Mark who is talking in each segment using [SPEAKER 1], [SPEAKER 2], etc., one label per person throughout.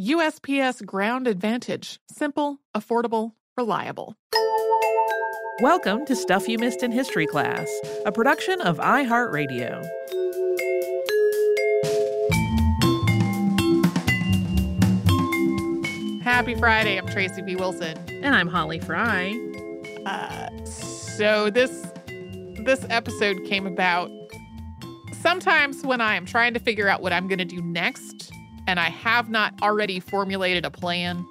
[SPEAKER 1] USPS Ground Advantage. Simple, affordable, reliable.
[SPEAKER 2] Welcome to Stuff You Missed in History Class, a production of iHeartRadio.
[SPEAKER 1] Happy Friday. I'm Tracy V. Wilson.
[SPEAKER 2] And I'm Holly Fry.
[SPEAKER 1] Uh, so this this episode came about sometimes when I am trying to figure out what I'm going to do next and I have not already formulated a plan,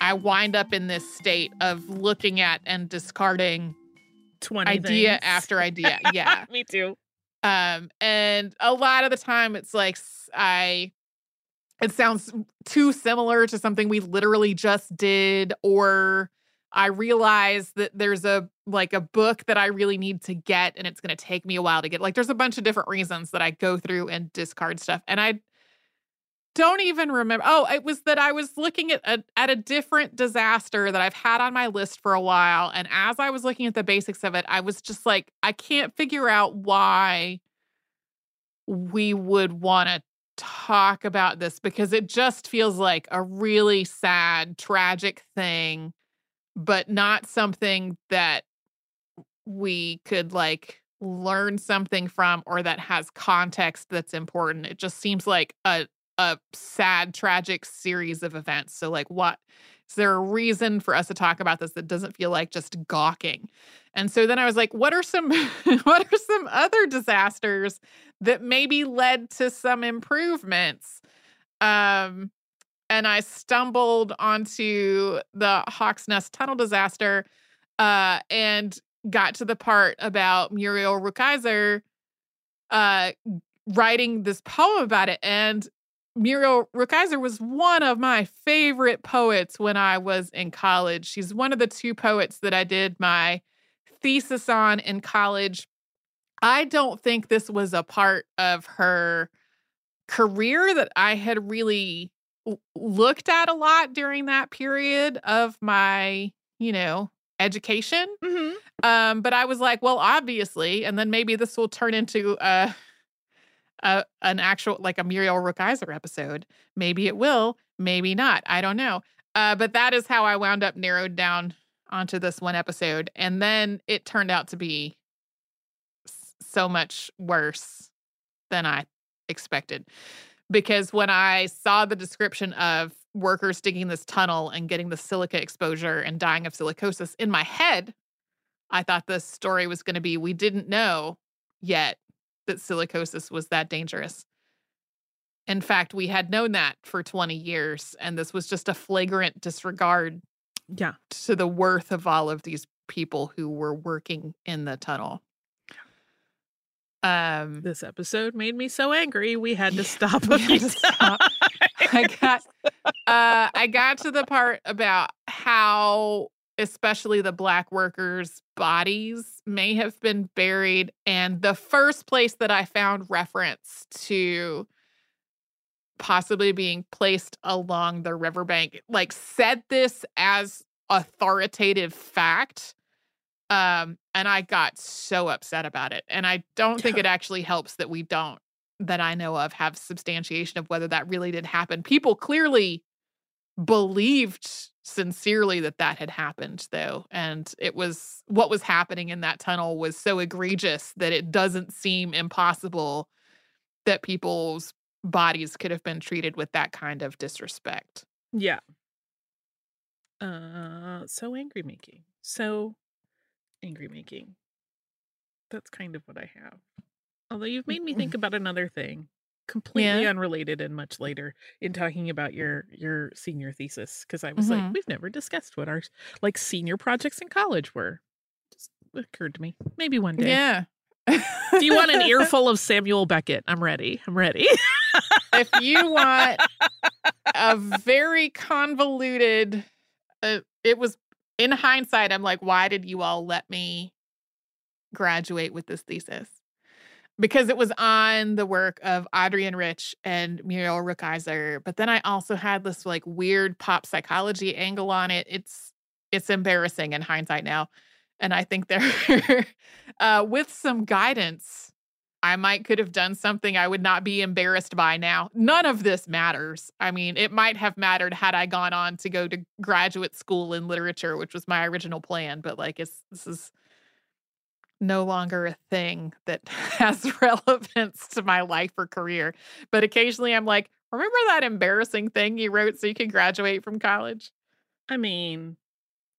[SPEAKER 1] I wind up in this state of looking at and discarding
[SPEAKER 2] 20
[SPEAKER 1] idea
[SPEAKER 2] things.
[SPEAKER 1] after idea. Yeah.
[SPEAKER 2] Me too.
[SPEAKER 1] Um, and a lot of the time it's like I it sounds too similar to something we literally just did, or I realize that there's a like a book that I really need to get and it's gonna take me a while to get. Like there's a bunch of different reasons that I go through and discard stuff. And I don't even remember. Oh, it was that I was looking at a, at a different disaster that I've had on my list for a while. And as I was looking at the basics of it, I was just like, I can't figure out why we would want to talk about this because it just feels like a really sad, tragic thing, but not something that we could like learn something from or that has context that's important. It just seems like a a sad, tragic series of events. So, like, what is there a reason for us to talk about this that doesn't feel like just gawking? And so then I was like, what are some what are some other disasters that maybe led to some improvements? Um, and I stumbled onto the Hawks Nest Tunnel disaster, uh, and got to the part about Muriel Rukeyser uh writing this poem about it and Muriel Rukeyser was one of my favorite poets when I was in college. She's one of the two poets that I did my thesis on in college. I don't think this was a part of her career that I had really looked at a lot during that period of my, you know, education.
[SPEAKER 2] Mm-hmm.
[SPEAKER 1] Um, but I was like, well, obviously, and then maybe this will turn into a a an actual like a Muriel Rukeyser episode. Maybe it will, maybe not. I don't know. Uh, but that is how I wound up narrowed down onto this one episode, and then it turned out to be so much worse than I expected. Because when I saw the description of workers digging this tunnel and getting the silica exposure and dying of silicosis in my head, I thought the story was going to be we didn't know yet that silicosis was that dangerous. In fact, we had known that for 20 years, and this was just a flagrant disregard
[SPEAKER 2] Yeah.
[SPEAKER 1] to the worth of all of these people who were working in the tunnel. Um,
[SPEAKER 2] This episode made me so angry we had to stop a few
[SPEAKER 1] had to stop. I got uh I got to the part about how especially the black workers' bodies may have been buried and the first place that I found reference to possibly being placed along the riverbank, like said this as authoritative fact. Um, and I got so upset about it. And I don't think it actually helps that we don't, that I know of, have substantiation of whether that really did happen. People clearly believed sincerely that that had happened though and it was what was happening in that tunnel was so egregious that it doesn't seem impossible that people's bodies could have been treated with that kind of disrespect
[SPEAKER 2] Yeah. Uh, so angry making. So angry making. That's kind of what I have. Although you've made me think about another thing, completely
[SPEAKER 1] Yeah.
[SPEAKER 2] unrelated and much later in talking about your your senior thesis because I was like,
[SPEAKER 1] Mhm.
[SPEAKER 2] we've never discussed what our like senior projects in college were. Just occurred to me. Maybe one day.
[SPEAKER 1] yeah
[SPEAKER 2] Do you want an earful of Samuel Beckett? I'm ready. I'm ready.
[SPEAKER 1] if you want a very convoluted uh, it was in hindsight i'm like why did you all let me graduate with this thesis because it was on the work of Adrienne Rich and Muriel Rukeyser but then i also had this like weird pop psychology angle on it it's it's embarrassing in hindsight now and i think there uh with some guidance I might could have done something I would not be embarrassed by now. None of this matters. I mean, it might have mattered had I gone on to go to graduate school in literature, which was my original plan, but like it's this is no longer a thing that has relevance to my life or career. But occasionally I'm like, remember that embarrassing thing you wrote so you could graduate from college?
[SPEAKER 2] I mean,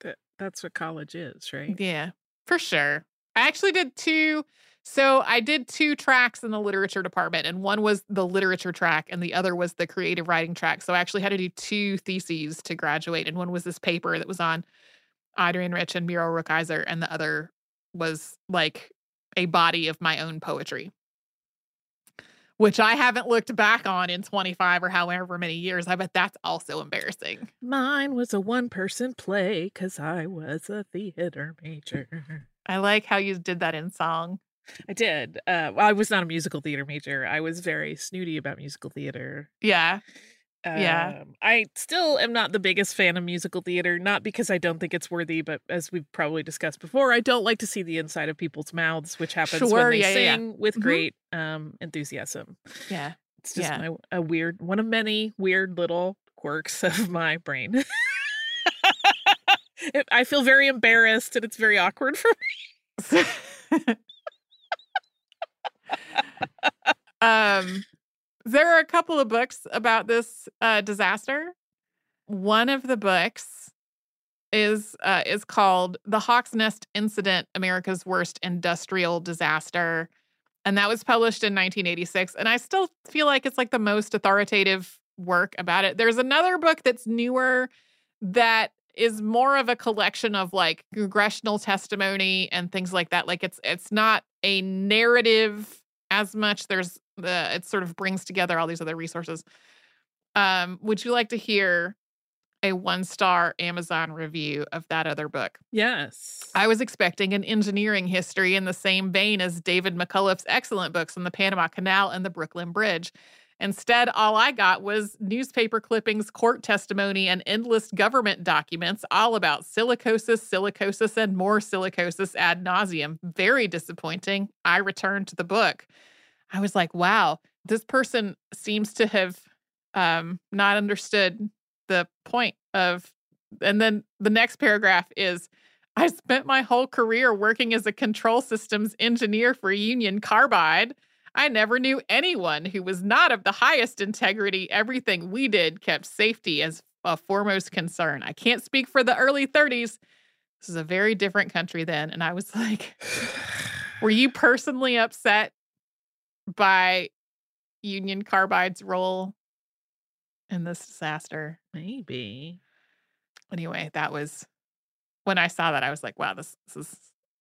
[SPEAKER 2] that that's what college is, right?
[SPEAKER 1] Yeah, for sure. I actually did two. So I did two tracks in the literature department, and one was the literature track, and the other was the creative writing track. So I actually had to do two theses to graduate, and one was this paper that was on Adrienne Rich and Muriel Rukeyser, and the other was like a body of my own poetry, which I haven't looked back on in 25 or however many years. I bet that's also embarrassing.
[SPEAKER 2] Mine was a one person play because I was a theater major.
[SPEAKER 1] I like how you did that in song.
[SPEAKER 2] I did. Uh, well, I was not a musical theater major. I was very snooty about musical theater.
[SPEAKER 1] Yeah. Yeah.
[SPEAKER 2] Um, I still am not the biggest fan of musical theater, not because I don't think it's worthy, but as we've probably discussed before, I don't like to see the inside of people's mouths, which happens
[SPEAKER 1] Sure,
[SPEAKER 2] when they
[SPEAKER 1] yeah, yeah, yeah.
[SPEAKER 2] sing with
[SPEAKER 1] Mhm.
[SPEAKER 2] great um, enthusiasm.
[SPEAKER 1] Yeah.
[SPEAKER 2] It's just
[SPEAKER 1] Yeah.
[SPEAKER 2] my, a weird, one of many weird little quirks of my brain. It- I feel very embarrassed and it's very awkward for me.
[SPEAKER 1] um, there are a couple of books about this uh, disaster. One of the books is uh, is called "The Hawks Nest Incident: America's Worst Industrial Disaster," and that was published in 1986. And I still feel like it's like the most authoritative work about it. There's another book that's newer that is more of a collection of like congressional testimony and things like that. Like it's it's not a narrative as much. There's the it sort of brings together all these other resources. Um, would you like to hear a one star Amazon review of that other book?
[SPEAKER 2] Yes.
[SPEAKER 1] I was expecting an engineering history in the same vein as David McCullough's excellent books on the Panama Canal and the Brooklyn Bridge. Instead, all I got was newspaper clippings, court testimony, and endless government documents all about silicosis, silicosis, and more silicosis ad nauseum. Very disappointing. I returned to the book. I was like, wow, this person seems to have um, not understood the point of. And then the next paragraph is I spent my whole career working as a control systems engineer for Union Carbide. I never knew anyone who was not of the highest integrity. Everything we did kept safety as a foremost concern. I can't speak for the early 30s. This is a very different country then. And I was like, were you personally upset by Union Carbide's role in this disaster?
[SPEAKER 2] Maybe.
[SPEAKER 1] Anyway, that was when I saw that, I was like, wow, this, this is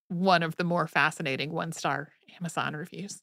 [SPEAKER 1] one of the more fascinating one star Amazon reviews.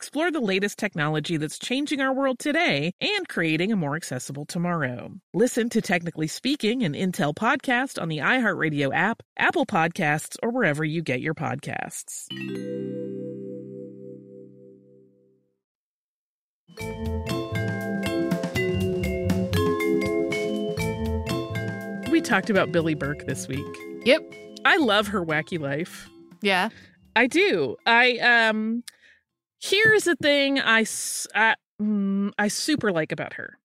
[SPEAKER 2] explore the latest technology that's changing our world today and creating a more accessible tomorrow. Listen to Technically Speaking, an Intel podcast on the iHeartRadio app, Apple Podcasts, or wherever you get your podcasts. We talked about Billie Burke this week.
[SPEAKER 1] Yep.
[SPEAKER 2] I love her wacky life.
[SPEAKER 1] Yeah.
[SPEAKER 2] I do. I um here's the thing I mm, I super like about her.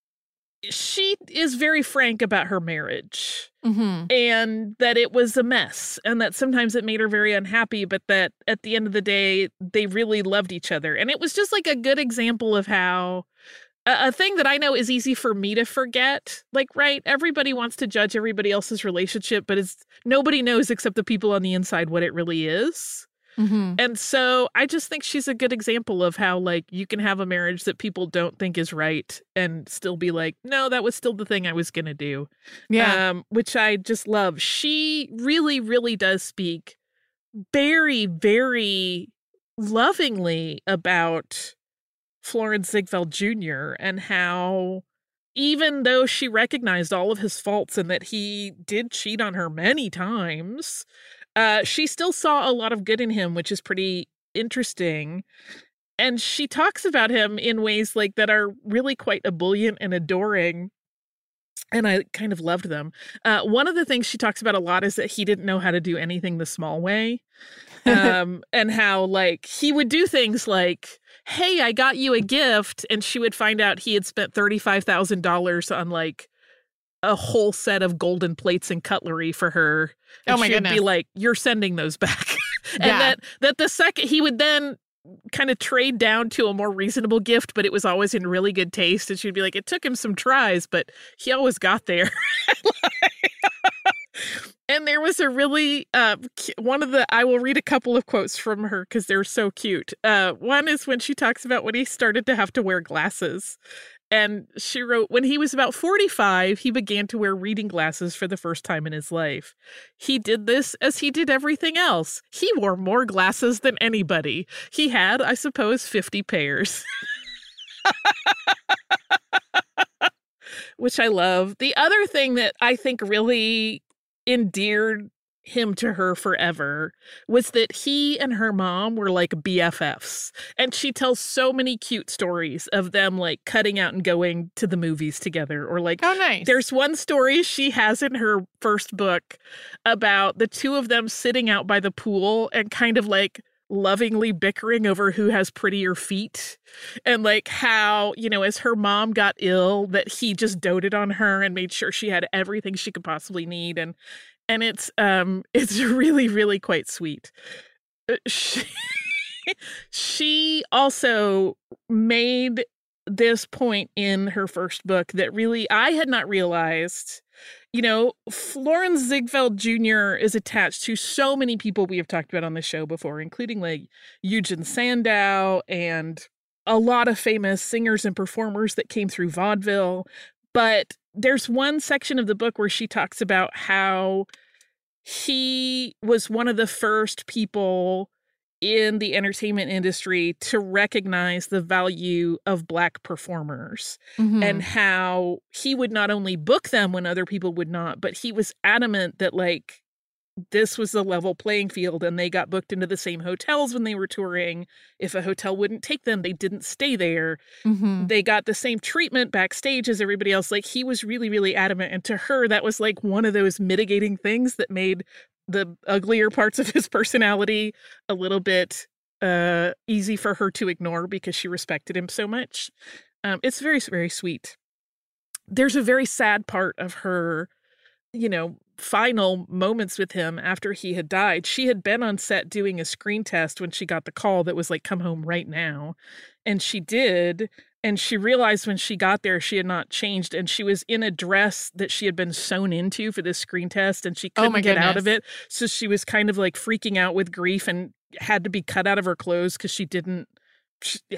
[SPEAKER 2] She is very frank about her marriage
[SPEAKER 1] Mm-hmm.
[SPEAKER 2] and that it was a mess and that sometimes it made her very unhappy but that at the end of the day they really loved each other and it was just like a good example of how a, a thing that I know is easy for me to forget. Like, right, everybody wants to judge everybody else's relationship, but it's nobody knows except the people on the inside what it really is.
[SPEAKER 1] Mm-hmm.
[SPEAKER 2] And so I just think she's a good example of how like you can have a marriage that people don't think is right and still be like, no, that was still the thing I was going to do.
[SPEAKER 1] Yeah.
[SPEAKER 2] Um, which I just love. She really, really does speak very, very lovingly about Florenz Ziegfeld Jr. and how even though she recognized all of his faults and that he did cheat on her many times, uh, she still saw a lot of good in him, which is pretty interesting. And she talks about him in ways like that are really quite ebullient and adoring. And I kind of loved them. Uh, one of the things she talks about a lot is that he didn't know how to do anything the small way. Um, and how, like, he would do things like, Hey, I got you a gift. And she would find out he had spent $35,000 on, like, a whole set of golden plates and cutlery for her.
[SPEAKER 1] Oh
[SPEAKER 2] And
[SPEAKER 1] my
[SPEAKER 2] she would be like, You're sending those back. and
[SPEAKER 1] Yeah.
[SPEAKER 2] that that the second he would then kind of trade down to a more reasonable gift, but it was always in really good taste. And she'd be like, It took him some tries, but he always got there. and there was a really uh one of the I will read a couple of quotes from her because they're so cute. Uh one is when she talks about when he started to have to wear glasses. And she wrote, when he was about 45, he began to wear reading glasses for the first time in his life. He did this as he did everything else. He wore more glasses than anybody. He had, I suppose, 50 pairs. which I love. The other thing that I think really endeared him to her forever was that he and her mom were like BFFs. And she tells so many cute stories of them like cutting out and going to the movies together or like
[SPEAKER 1] Oh, nice.
[SPEAKER 2] there's one story she has in her first book about the two of them sitting out by the pool and kind of like lovingly bickering over who has prettier feet and like how you know as her mom got ill that he just doted on her and made sure she had everything she could possibly need. And and it's um it's really really quite sweet. Uh, she, she also made this point in her first book that really I had not realized. You know, Florenz Ziegfeld Jr. is attached to so many people we have talked about on the show before, including like Eugen Sandow and a lot of famous singers and performers that came through vaudeville. But there's one section of the book where she talks about how he was one of the first people in the entertainment industry to recognize the value of black performers
[SPEAKER 1] Mhm.
[SPEAKER 2] and how he would not only book them when other people would not, but he was adamant that like this was the level playing field and they got booked into the same hotels when they were touring. If a hotel wouldn't take them, they didn't stay there.
[SPEAKER 1] Mhm.
[SPEAKER 2] They got the same treatment backstage as everybody else. Like he was really, really adamant. And to her, that was like one of those mitigating things that made the uglier parts of his personality a little bit uh easy for her to ignore because she respected him so much. Um, it's very, very sweet. There's a very sad part of her, you know, final moments with him after he had died. She had been on set doing a screen test when she got the call that was like, come home right now. And she did. And she realized when she got there, she had not changed. And she was in a dress that she had been sewn into for this screen test and she
[SPEAKER 1] Oh
[SPEAKER 2] couldn't
[SPEAKER 1] my
[SPEAKER 2] get out of it. So she was kind of like freaking out with grief and had to be cut out of her clothes because she didn't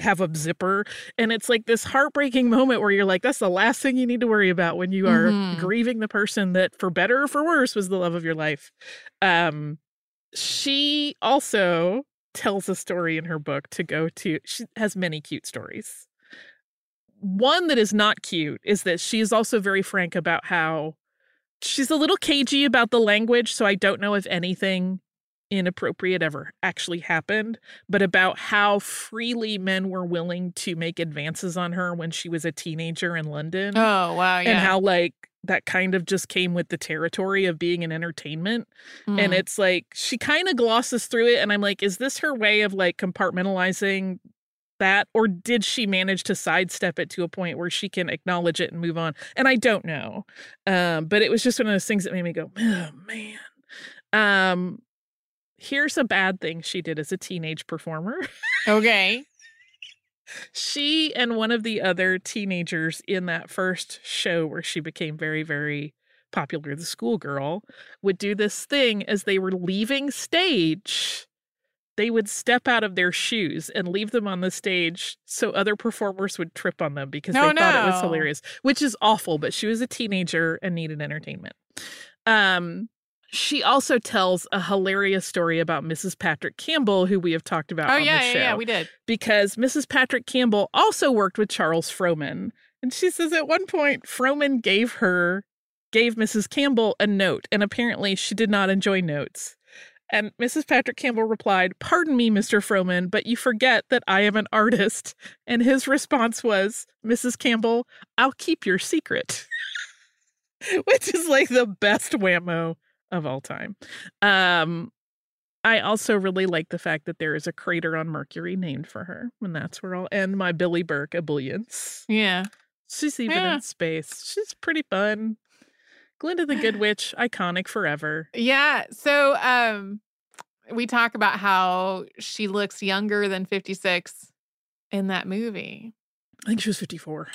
[SPEAKER 2] have a zipper. And it's like this heartbreaking moment where you're like, that's the last thing you need to worry about when you are
[SPEAKER 1] Mhm.
[SPEAKER 2] grieving the person that, for better or for worse, was the love of your life. Um, she also tells a story in her book to go to. She has many cute stories. One that is not cute is that she is also very frank about how she's a little cagey about the language. So I don't know if anything inappropriate ever actually happened, but about how freely men were willing to make advances on her when she was a teenager in London
[SPEAKER 1] Oh, wow. Yeah.
[SPEAKER 2] and how like that kind of just came with the territory of being an entertainment and
[SPEAKER 1] Mm.
[SPEAKER 2] it's like she kind of glosses through it and i'm like is this her way of like compartmentalizing that or did she manage to sidestep it to a point where she can acknowledge it and move on? And i don't know. Um but it was just one of those things that made me go oh man. Um here's a bad thing she did as a teenage performer.
[SPEAKER 1] Okay.
[SPEAKER 2] she and one of the other teenagers in that first show where she became very very popular the schoolgirl would do this thing as they were leaving stage they would step out of their shoes and leave them on the stage so other performers would trip on them because
[SPEAKER 1] Oh,
[SPEAKER 2] they thought it was hilarious which is awful but she was a teenager and needed entertainment um she also tells a hilarious story about Mrs. Patrick Campbell, who we have talked about
[SPEAKER 1] Oh,
[SPEAKER 2] on
[SPEAKER 1] yeah,
[SPEAKER 2] the
[SPEAKER 1] yeah,
[SPEAKER 2] show
[SPEAKER 1] yeah. We did.
[SPEAKER 2] because Mrs. Patrick Campbell also worked with Charles Frohman. And she says at one point, Frohman gave her, gave Mrs. Campbell a note, and apparently she did not enjoy notes. And Mrs. Patrick Campbell replied, Pardon me, Mr. Frohman, but you forget that I am an artist. And his response was, Mrs. Campbell, I'll keep your secret. Which is like the best whammo of all time. Um, I also really like the fact that there is a crater on Mercury named for her, and that's where I'll end my Billie Burke ebullience.
[SPEAKER 1] Yeah.
[SPEAKER 2] She's even
[SPEAKER 1] Yeah.
[SPEAKER 2] in space. She's pretty fun. Glinda the Good Witch, iconic forever.
[SPEAKER 1] Yeah. So um we talk about how she looks younger than 56 in that movie.
[SPEAKER 2] I think she was 54.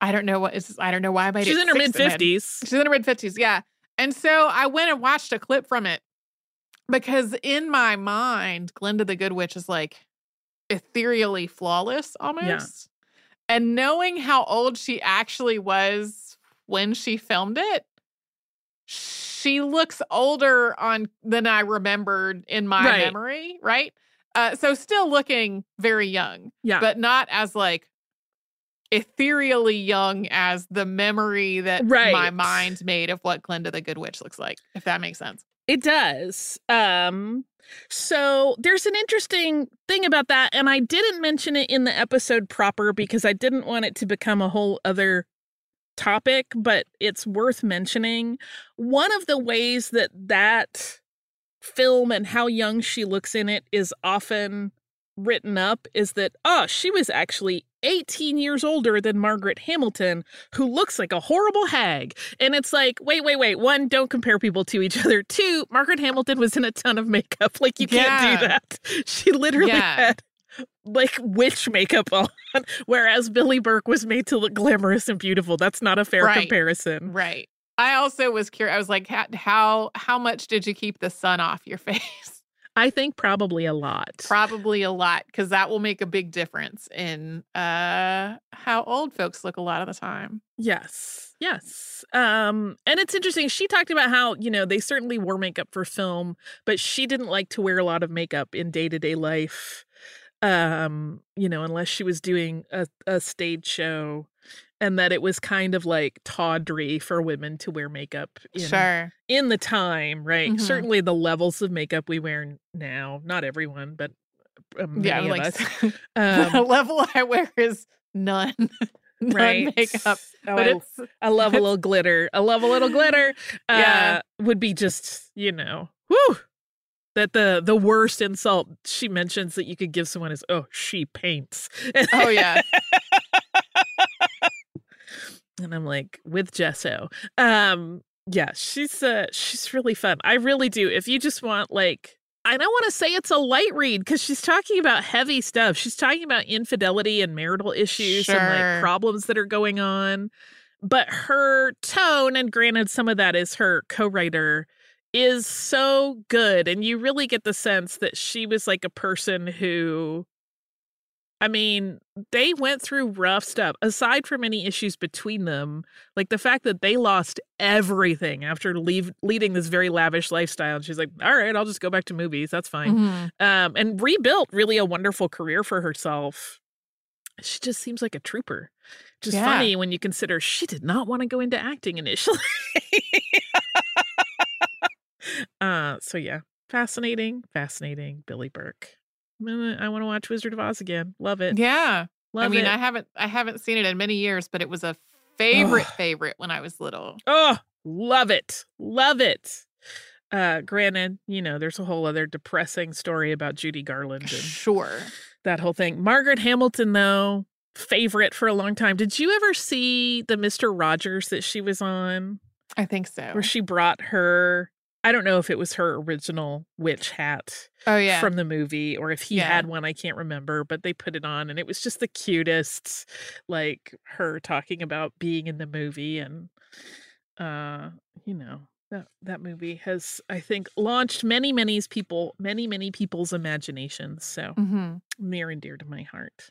[SPEAKER 1] I don't know what is I don't know why made
[SPEAKER 2] She's in her mid 50s.
[SPEAKER 1] She's in her mid 50s, yeah. And so I went and watched a clip from it because in my mind, Glinda the Good Witch is like ethereally flawless almost. And knowing how old she actually was when she filmed it, she looks older on than I remembered in my
[SPEAKER 2] Right.
[SPEAKER 1] memory, right? Uh, so still looking very young,
[SPEAKER 2] Yeah.
[SPEAKER 1] but not as like ethereally young as the memory that my
[SPEAKER 2] Right.
[SPEAKER 1] mind made of what Glinda the Good Witch looks like, if that makes sense.
[SPEAKER 2] It does. Um so there's an interesting thing about that and I didn't mention it in the episode proper because I didn't want it to become a whole other topic, but it's worth mentioning. One of the ways that that film and how young she looks in it is often written up is that oh, she was actually 18 years older than Margaret Hamilton, who looks like a horrible hag. And it's like, wait, wait, wait. One, don't compare people to each other. Two, Margaret Hamilton was in a ton of makeup. Like, you can't do that. She literally
[SPEAKER 1] Yeah.
[SPEAKER 2] had like witch makeup on, whereas Billie Burke was made to look glamorous and beautiful. That's not a fair
[SPEAKER 1] Right.
[SPEAKER 2] comparison.
[SPEAKER 1] Right. I also was curious. I was like, how how, how much did you keep the sun off your face?
[SPEAKER 2] I think probably a lot.
[SPEAKER 1] Probably a lot, because that will make a big difference in uh how old folks look a lot of the time.
[SPEAKER 2] Yes. Yes. Um and it's interesting she talked about how, you know, they certainly wore makeup for film, but she didn't like to wear a lot of makeup in day-to-day life. Um, you know, unless she was doing a a stage show and that it was kind of like tawdry for women to wear makeup in
[SPEAKER 1] Sure.
[SPEAKER 2] in the time, right?
[SPEAKER 1] Mhm.
[SPEAKER 2] Certainly the levels of makeup we wear now, not everyone, but uh, many
[SPEAKER 1] Yeah,
[SPEAKER 2] of
[SPEAKER 1] like
[SPEAKER 2] us.
[SPEAKER 1] the
[SPEAKER 2] Um,
[SPEAKER 1] level I wear is none. none
[SPEAKER 2] right.
[SPEAKER 1] makeup.
[SPEAKER 2] Oh,
[SPEAKER 1] But
[SPEAKER 2] I-
[SPEAKER 1] it's
[SPEAKER 2] I love a little glitter. I love a little glitter. Uh,
[SPEAKER 1] Yeah.
[SPEAKER 2] would be just you know, whoo. That the the worst insult she mentions that you could give someone is, oh, she paints.
[SPEAKER 1] oh yeah.
[SPEAKER 2] and I'm like with gesso. Um, yeah, she's uh she's really fun. I really do. If you just want like. I don't want to say it's a light read because she's talking about heavy stuff. She's talking about infidelity and marital issues and like problems that are going on. But her tone, and granted, some of that is her co writer, is so good. And you really get the sense that she was like a person who, I mean, they went through rough stuff. Aside from any issues between them, like the fact that they lost everything after leave, leading this very lavish lifestyle. And she's like, all right, I'll just go back to movies. That's fine
[SPEAKER 1] Mhm.
[SPEAKER 2] um, and rebuilt really a wonderful career for herself. She just seems like a trooper. Just
[SPEAKER 1] Yeah.
[SPEAKER 2] funny when you consider she did not want to go into acting initially. uh, so yeah, fascinating, fascinating. Billie Burke. I want to watch Wizard of Oz again. Love it.
[SPEAKER 1] Yeah.
[SPEAKER 2] Love
[SPEAKER 1] I mean,
[SPEAKER 2] it.
[SPEAKER 1] I haven't I haven't seen it in many years, but it was a favorite favorite when I was little.
[SPEAKER 2] Oh, love it. Love it. Uh, granted, you know, there's a whole other depressing story about Judy Garland and
[SPEAKER 1] Sure.
[SPEAKER 2] that whole thing. Margaret Hamilton, though, favorite for a long time. Did you ever see the Mr. Rogers that she was on,
[SPEAKER 1] I think so.
[SPEAKER 2] where she brought her? I don't know if it was her original witch hat
[SPEAKER 1] oh yeah.
[SPEAKER 2] from the movie or if he
[SPEAKER 1] Yeah.
[SPEAKER 2] had one. I can't remember, but they put it on and it was just the cutest, like her talking about being in the movie. And, uh, you know, that, that movie has, I think, launched many, many people, many, many people's imaginations. So
[SPEAKER 1] hmm
[SPEAKER 2] near and dear to my heart.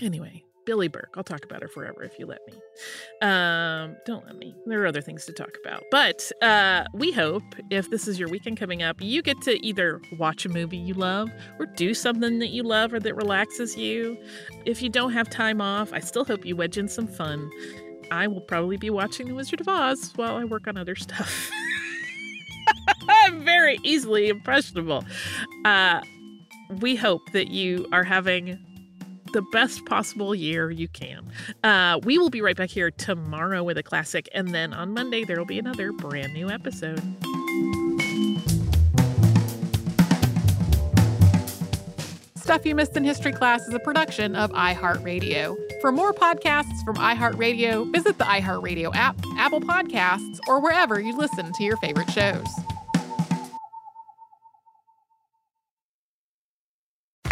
[SPEAKER 2] Anyway, Billie Burke. I'll talk about her forever if you let me. Um, don't let me. There are other things to talk about. But uh, we hope if this is your weekend coming up, you get to either watch a movie you love or do something that you love or that relaxes you. If you don't have time off, I still hope you wedge in some fun. I will probably be watching The Wizard of Oz while I work on other stuff. I'm very easily impressionable. Uh, we hope that you are having the best possible year you can. Uh, we will be right back here tomorrow with a classic, and then on Monday there will be another brand new episode.
[SPEAKER 1] Stuff You Missed in History Class is a production of iHeartRadio. For more podcasts from iHeartRadio, visit the iHeartRadio app, Apple Podcasts, or wherever you listen to your favorite shows.